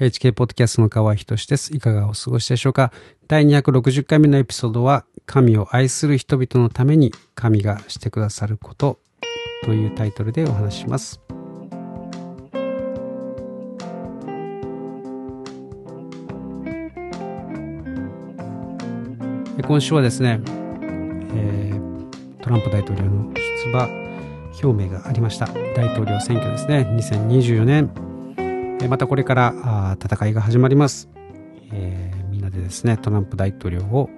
HK ポッドキャストの川合仁です。いかがお過ごしでしょうか？第260回目のエピソードは、神を愛する人々のために神がしてくださることというタイトルでお話しします。今週はですね、えー、トランプ大統領の出馬表明がありました。大統領選挙ですね。2024年。またこれから戦いが始まります、えー、みんなでですね、トランプ大統領を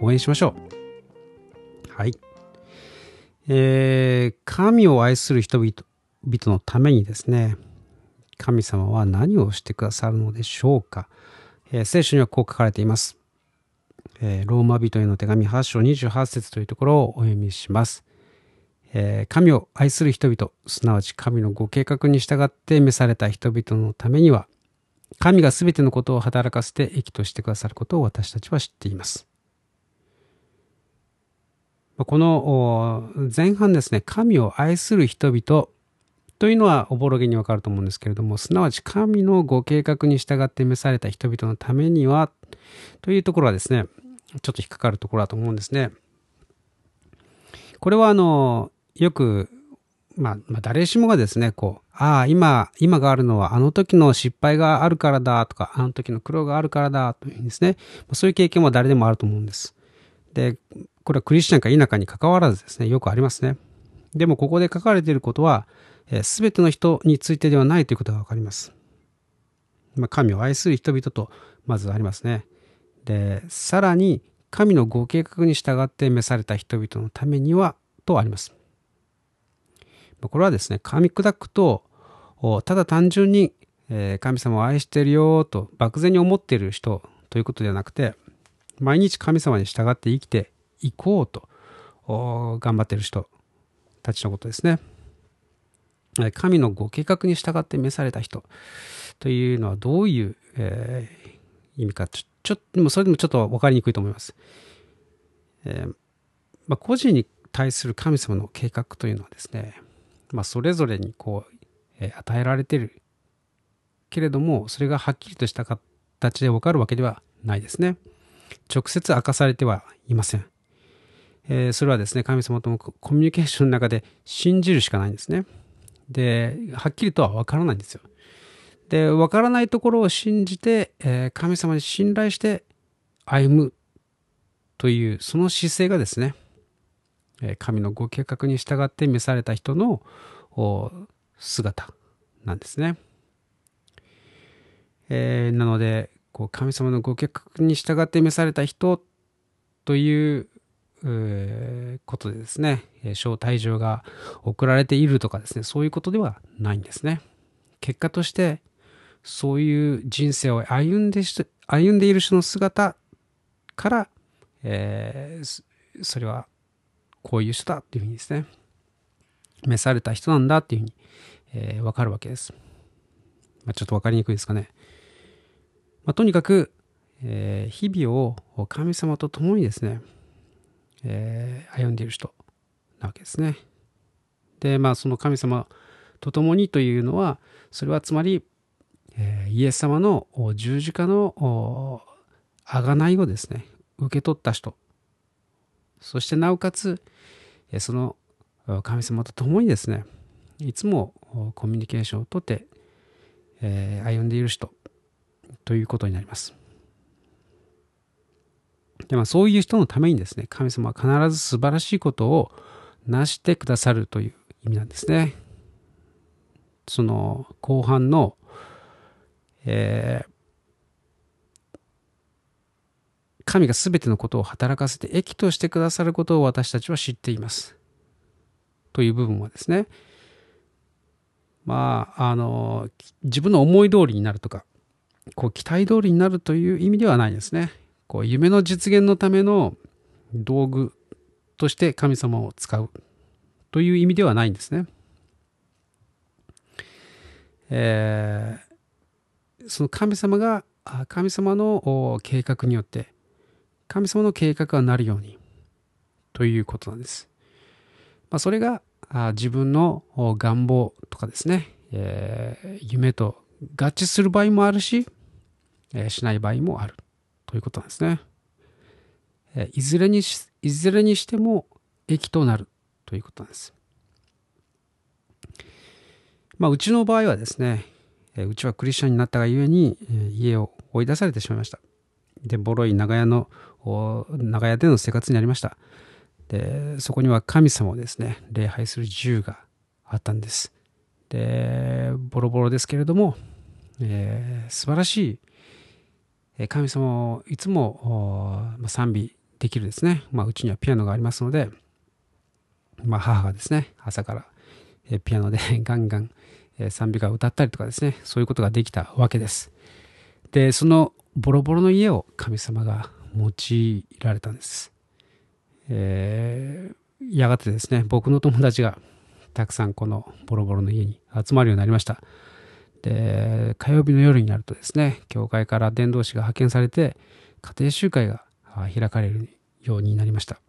応援しましょう。はい。えー、神を愛する人々のためにですね、神様は何をしてくださるのでしょうか。えー、聖書にはこう書かれています。え、ローマ人への手紙8章28節というところをお読みします。えー、神を愛する人々、すなわち神のご計画に従って召された人々のためには、神が全てのことを働かせて益としてくださることを私たちは知っています。この前半ですね、神を愛する人々というのはおぼろげにわかると思うんですけれども、すなわち神のご計画に従って召された人々のためにはというところはですね、ちょっと引っかかるところだと思うんですね。これはあの、よく、まあ、まあ、誰しもがですね、こう、ああ、今、今があるのはあの時の失敗があるからだとか、あの時の苦労があるからだというふうにですね、そういう経験は誰でもあると思うんです。で、これはクリスチャンか否かに関わらずですね、よくありますね。でもここで書かれていることは、す、べ、ての人についてではないということがわかります。まあ、神を愛する人々と、まずありますね。で、さらに、神のご計画に従って召された人々のためには、とあります。これはですね、噛み砕くと、ただ単純に、神様を愛してるよと漠然に思っている人ということではなくて、毎日神様に従って生きていこうと頑張っている人たちのことですね。神のご計画に従って召された人というのはどういう、えー、意味かちょ、ちょっと、それでもちょっと分かりにくいと思います。えー、まあ、個人に対する神様の計画というのはですね、まあ、それぞれにこう、えー、与えられてるけれどもそれがはっきりとした形で分かるわけではないですね。直接明かされてはいません、えー、それはですね神様とのコミュニケーションの中で信じるしかないんですね。ではっきりとは分からないんですよ。で分からないところを信じて、えー、神様に信頼して歩むというその姿勢がですね神のご計画に従って召された人の姿なんですね。えー、なのでこう神様のご計画に従って召された人ということでですね招待状が送られているとかですねそういうことではないんですね。結果としてそういう人生を歩んで歩んでいる人の姿から、えー、それはこういう人だっていうふうにですね、召された人なんだっていうふうに、えー、わかるわけです。まあ、ちょっとわかりにくいですかね。まあ、とにかく、えー、日々を神様と共にですね、えー、歩んでいる人なわけですね。で、まあその神様と共にというのは、それはつまり、えー、イエス様の十字架の贖いをですね、受け取った人そしてなおかつその神様と共にですねいつもコミュニケーションをとって、えー、歩んでいる人ということになります。でまあ、そういう人のためにですね神様は必ず素晴らしいことを成してくださるという意味なんですね。その後半の、えー、神が全てのことを働かせて益としてくださることを私たちは知っています。という部分はですね、まあ、あの、自分の思い通りになるとか、こう期待通りになるという意味ではないですね。こう夢の実現のための道具として神様を使うという意味ではないんですね。えー、その神様が神様の計画によって神様の計画がなるようにということなんです。まあ、それが自分の願望とかですね、えー、夢と合致する場合もあるし、えー、しない場合もあるということなんですね。えー、いずれにし、いずれにしても益となるということなんです。まあ、うちの場合はですね、えー、うちはクリスチャンになったがゆえに、えー、家を追い出されてしまいました。で、ボロい長屋の、長屋での生活になりました。で、そこには神様をですね、礼拝する自由があったんです。で、ボロボロですけれども、えー、素晴らしい神様をいつも賛美できるですね。まあ、うちにはピアノがありますので、まあ、母がですね、朝からピアノで ガンガン賛美歌を歌ったりとかですね、そういうことができたわけです。で、そのボロボロの家を神様が用いられたんです。えー、やがてですね、僕の友達がたくさんこのボロボロの家に集まるようになりました。で、火曜日の夜になるとですね、教会から伝道師が派遣されて、家庭集会が開かれるようになりました。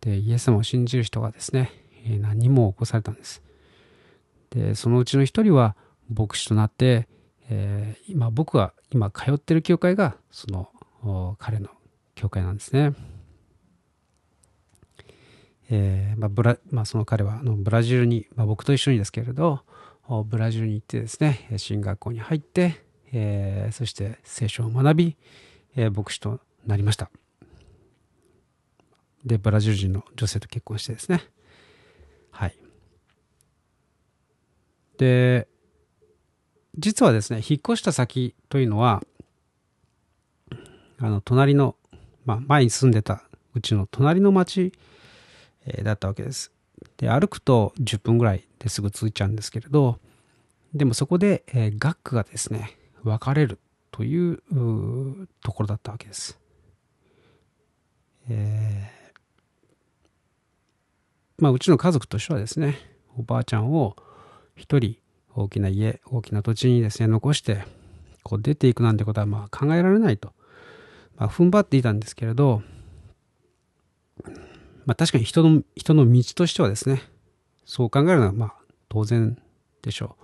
で、イエス様を信じる人がですね、何人も起こされたんです。で、そのうちの一人は牧師となって、えー、今僕が今通ってる教会がその彼の教会なんですね。えーまあブラまあ、その彼はあのブラジルに、まあ、僕と一緒にですけれどブラジルに行ってですね進学校に入って、えー、そして聖書を学び、えー、牧師となりました。でブラジル人の女性と結婚してですね。はい。で実はですね引っ越した先というのはあの隣の、まあ、前に住んでたうちの隣の町えだったわけです。で、歩くと10分ぐらいですぐ着いちゃうんですけれど、でもそこで、えー、学区がですね、分かれるというところだったわけです。えー、まあ、うちの家族としてはですね、おばあちゃんを一人大きな家、大きな土地にですね、残して、こう出ていくなんてことはまあ考えられないと、まあ、踏ん張っていたんですけれど、まあ確かに人の、人の道としてはですね、そう考えるのはまあ当然でしょ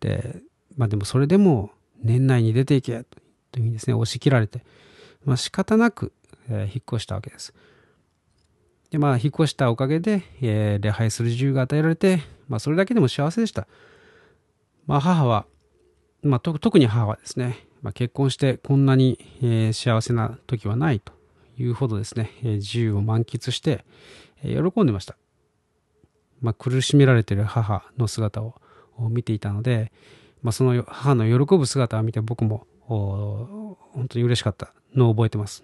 う。で、まあでもそれでも年内に出ていけというふうにですね、押し切られて、まあ仕方なく、え、引っ越したわけです。で、まあ引っ越したおかげで、えー、礼拝する自由が与えられて、まあそれだけでも幸せでした。まあ母は、まあ特に母はですね、まあ、結婚してこんなに、えー、幸せな時はないというほどですね、自由を満喫して、喜んでました。まあ、苦しめられている母の姿を見ていたので、まあ、その母の喜ぶ姿を見て僕も本当に嬉しかったのを覚えてます。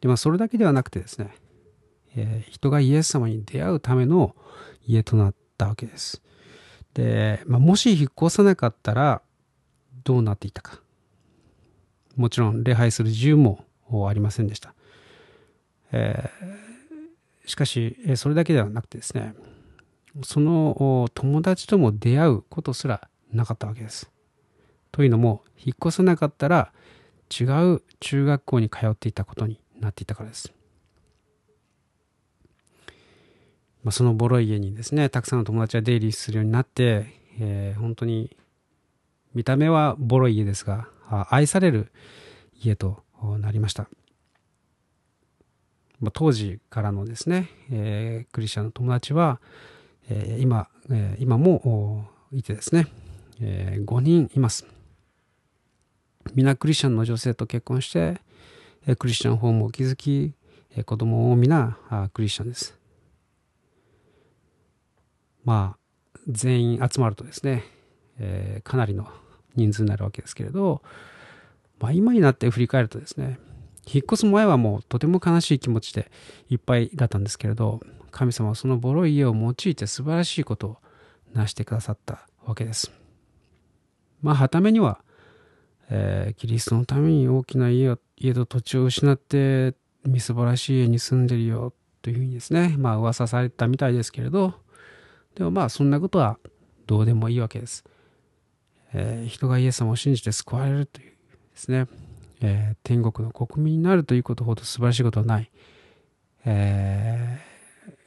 でまあ、それだけではなくてですね、えー、人がイエス様に出会うための家となったわけです。で、まあ、もし引っ越さなかったらどうなっていたか。もちろん礼拝する自由もありませんでした。えー、しかし、それだけではなくてですね、その友達とも出会うことすらなかったわけです。というのも、引っ越さなかったら違う中学校に通っていたことになっていたからです。まあ、そのボロい家にですね、たくさんの友達が出入りするようになって、えー、本当に見た目はボロい家ですが、愛される家となりました。ま当時からのですね、えー、クリスチャンの友達は、えー、今、えー、今もいてですね、えー、5人います。皆クリスチャンの女性と結婚して、えクリスチャンホームを築き、え子供も皆クリスチャンです。まあ、全員集まるとですね、えかなりの人数になるわけですけれど、まあ、今になって振り返るとですね、引っ越す前はもうとても悲しい気持ちでいっぱいだったんですけれど、神様はそのボロい家を用いて素晴らしいことを成してくださったわけです。まあ、はためには、えー、キリストのために大きな家家と土地を失って、みすぼらしい家に住んでるよというふうにですね、まあ噂されたみたいですけれど、でもまあそんなことはどうでもいいわけです。えー、人がイエス様を信じて救われるというですね、えー、天国の国民になるということほど素晴らしいことはない。え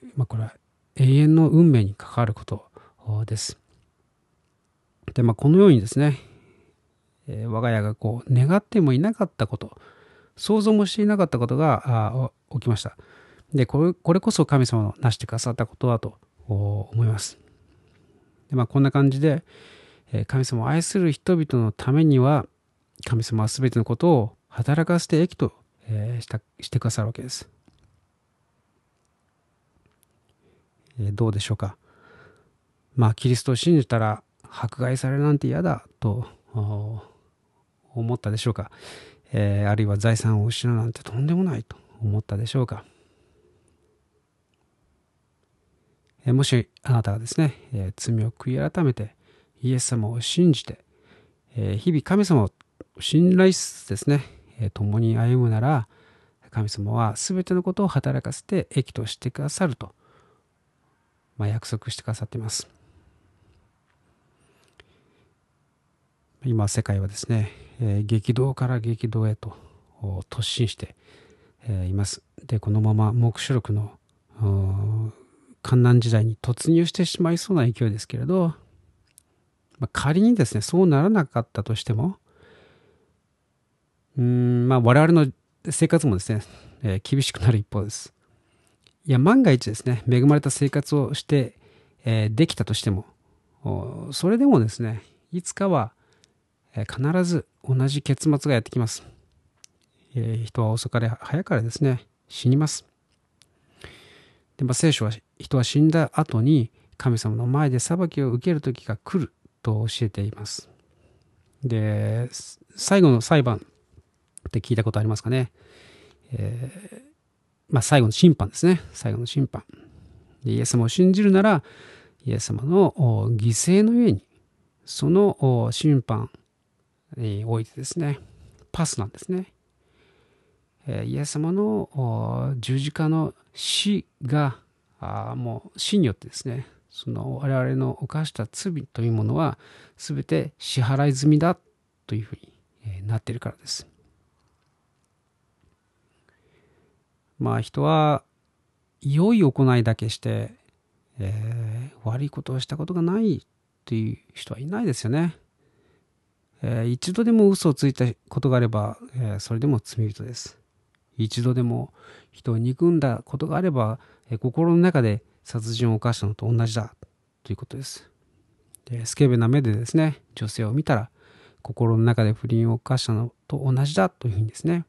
ー、まあ、これは永遠の運命に関わることです。で、まあ、このようにですね、え、我が家がこう願ってもいなかったこと、想像もしていなかったことが起きました。でこれ、これこそ神様の成してくださったことだと思います。でまあ、こんな感じで、え、神様を愛する人々のためには、神様は全てのことを働かせて益と、え、したしてくださるわけです。え、どうでしょうか。まあ、キリストを信じたら迫害されるなんて嫌だと思ったでしょうか。え、あるいは財産を失うなんてとんでもないと思ったでしょうか。えー、もしあなたがですね、え、罪を悔い改めてイエス様を信じて、え、日々神様を信頼しつつですね、え、共に歩むなら神様は全てのことを働かせて益としてくださると、まあ、約束してくださっています。今世界はですね、え、激動から激動へと突進して、え、います。で、このまま黙示録の観難時代に突入してしまいそうな勢いですけれど、まあ、仮にですね、そうならなかったとしても、うん、まあ我々の生活もですね、えー、厳しくなる一方です。いや、万が一ですね、恵まれた生活をして、えー、できたとしても、それでもですね、いつかは、えー、必ず同じ結末がやってきます。え、人は遅かれ早かれですね、死にます。で、まあ、聖書は人は死んだ後に神様の前で裁きを受ける時が来ると教えています。で、最後の裁判って聞いたことありますかね？えー、まあ、最後の審判ですね。最後の審判。でイエス様を信じるなら、イエス様の犠牲の上に、その審判においてですね、パスなんですね。イエス様の十字架の死が、もう死によってですね、その我々の犯した罪というものは全て支払い済みだというふうになっているからです。まあ人は良い行いだけして、えー、悪いことをしたことがないという人はいないですよね。えー、一度でも嘘をついたことがあれば、えー、それでも罪人です。一度でも人を憎んだことがあれば、え、心の中で殺人を犯したのと同じだということです。でスケベな目でですね、女性を見たら、心の中で不倫を犯したのと同じだというふうにですね、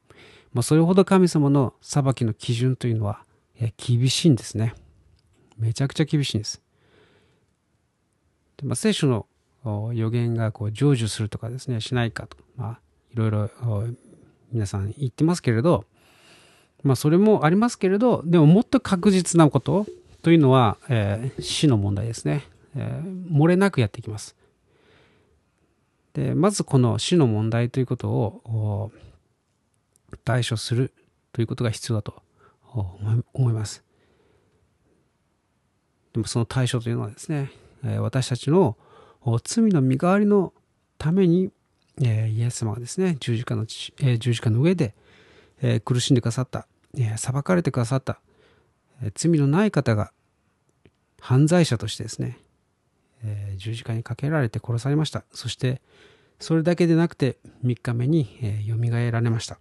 まあ、それほど神様の裁きの基準というのは、え厳しいんですね。めちゃくちゃ厳しいんです。でまあ、聖書の予言がこう成就するとかですね、しないかと、まあ、いろいろ皆さん言ってますけれど、まあ、それもありますけれど、でももっと確実なことというのは、えー、死の問題ですね、えー、漏れなくやっていきます。で、まずこの死の問題ということを対処するということが必要だと思います。でもその対処というのはですね、私たちの罪の身代わりのために、えイエス様がですね十字架の、え十字架の上で、え苦しんでくださった、え裁かれてくださった、え罪のない方が犯罪者としてですね、え十字架にかけられて殺されました。そしてそれだけでなくて3日目に、えよみがえられました。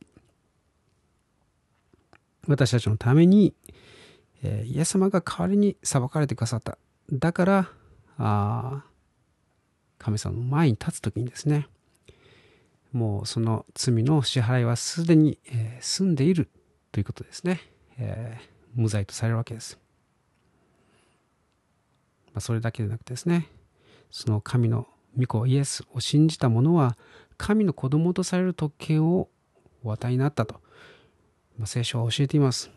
私たちのために、えイエス様が代わりに裁かれてくださった。だからあ神様の前に立つ時にですねもうその罪の支払いはすでに、えー、済んでいるということですね、えー、無罪とされるわけです、まあ、それだけでなくてですねその神の御子イエスを信じた者は神の子供とされる特権をお与えになったと、まあ、聖書は教えています、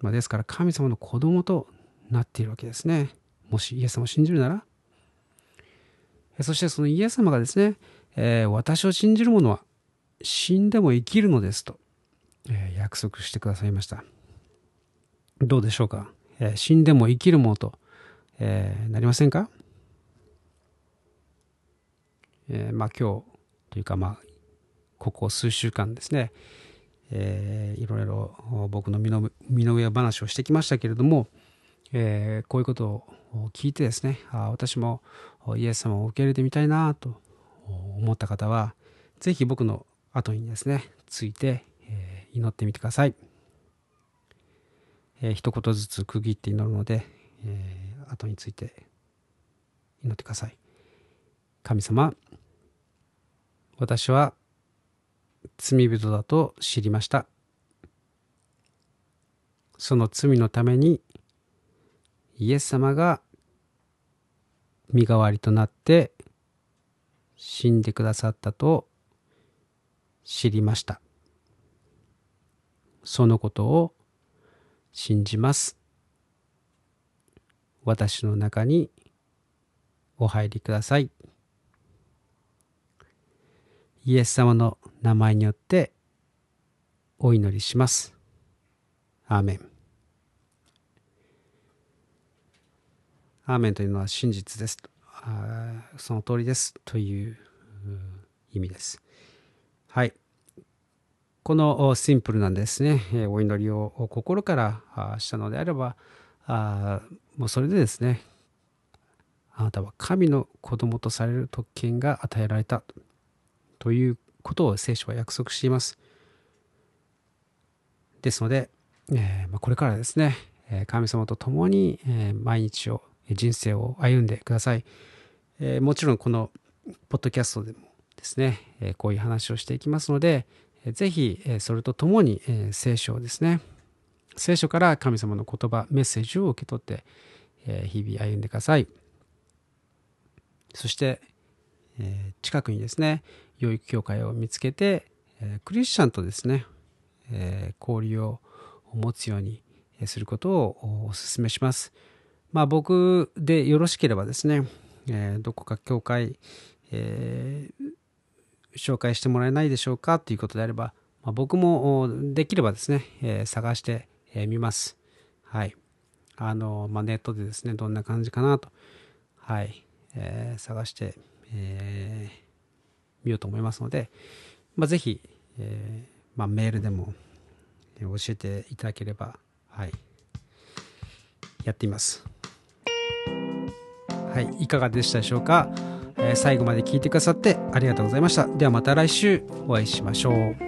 まあ、ですから神様の子供となっているわけですね。もしイエス様を信じるなら。そしてそのイエス様がですね、えー、私を信じる者は死んでも生きるのですと、えー、約束してくださいました。どうでしょうか、えー、死んでも生きる者と、えなりませんか、えまあ今日というかまあここ数週間ですね、えー、いろいろ僕の身の身の上話をしてきましたけれども、えー、こういうことを聞いてですね、あ私もイエス様を受け入れてみたいなと思った方は、ぜひ僕の後にですね、ついて、えー、祈ってみてください。えー、一言ずつ区切って祈るので、えー、後について祈ってください。神様、私は罪人だと知りました。その罪のためにイエス様が身代わりとなって死んでくださったと知りました。そのことを信じます。私の中にお入りください。イエス様の名前によってお祈りします。アーメン。アーメンというのは真実です。その通りですという意味です。はい。このシンプルなんですね、お祈りを心からしたのであれば、あもうそれでですね、あなたは神の子供とされる特権が与えられたということを聖書は約束しています。ですので、えー、ま、これからですね、神様と共に、毎日を人生を歩んでください。えー、もちろんこのポッドキャストでもですね、えー、こういう話をしていきますので、えー、ぜひ、えそれとともに、え聖書をですね、聖書から神様の言葉、メッセージを受け取って、え日々歩んでください。そして、え近くにですね、養育教会を見つけて、えクリスチャンとですね、え交流を持つようにすることをお勧めします。まあ、僕でよろしければですね、えー、どこか教会、えー、紹介してもらえないでしょうかということであれば、まあ、僕もできればですね、えー、探してみ、ます。はい。あの、まあ、ネットでですね、どんな感じかなと、はい、えー、探して、えー、見ようと思いますので、まあ、ぜひ、えーまあ、メールでも教えていただければ、はい、やっています。はい、いかがでしたでしょうか、えー、最後まで聞いてくださってありがとうございました。ではまた来週お会いしましょう。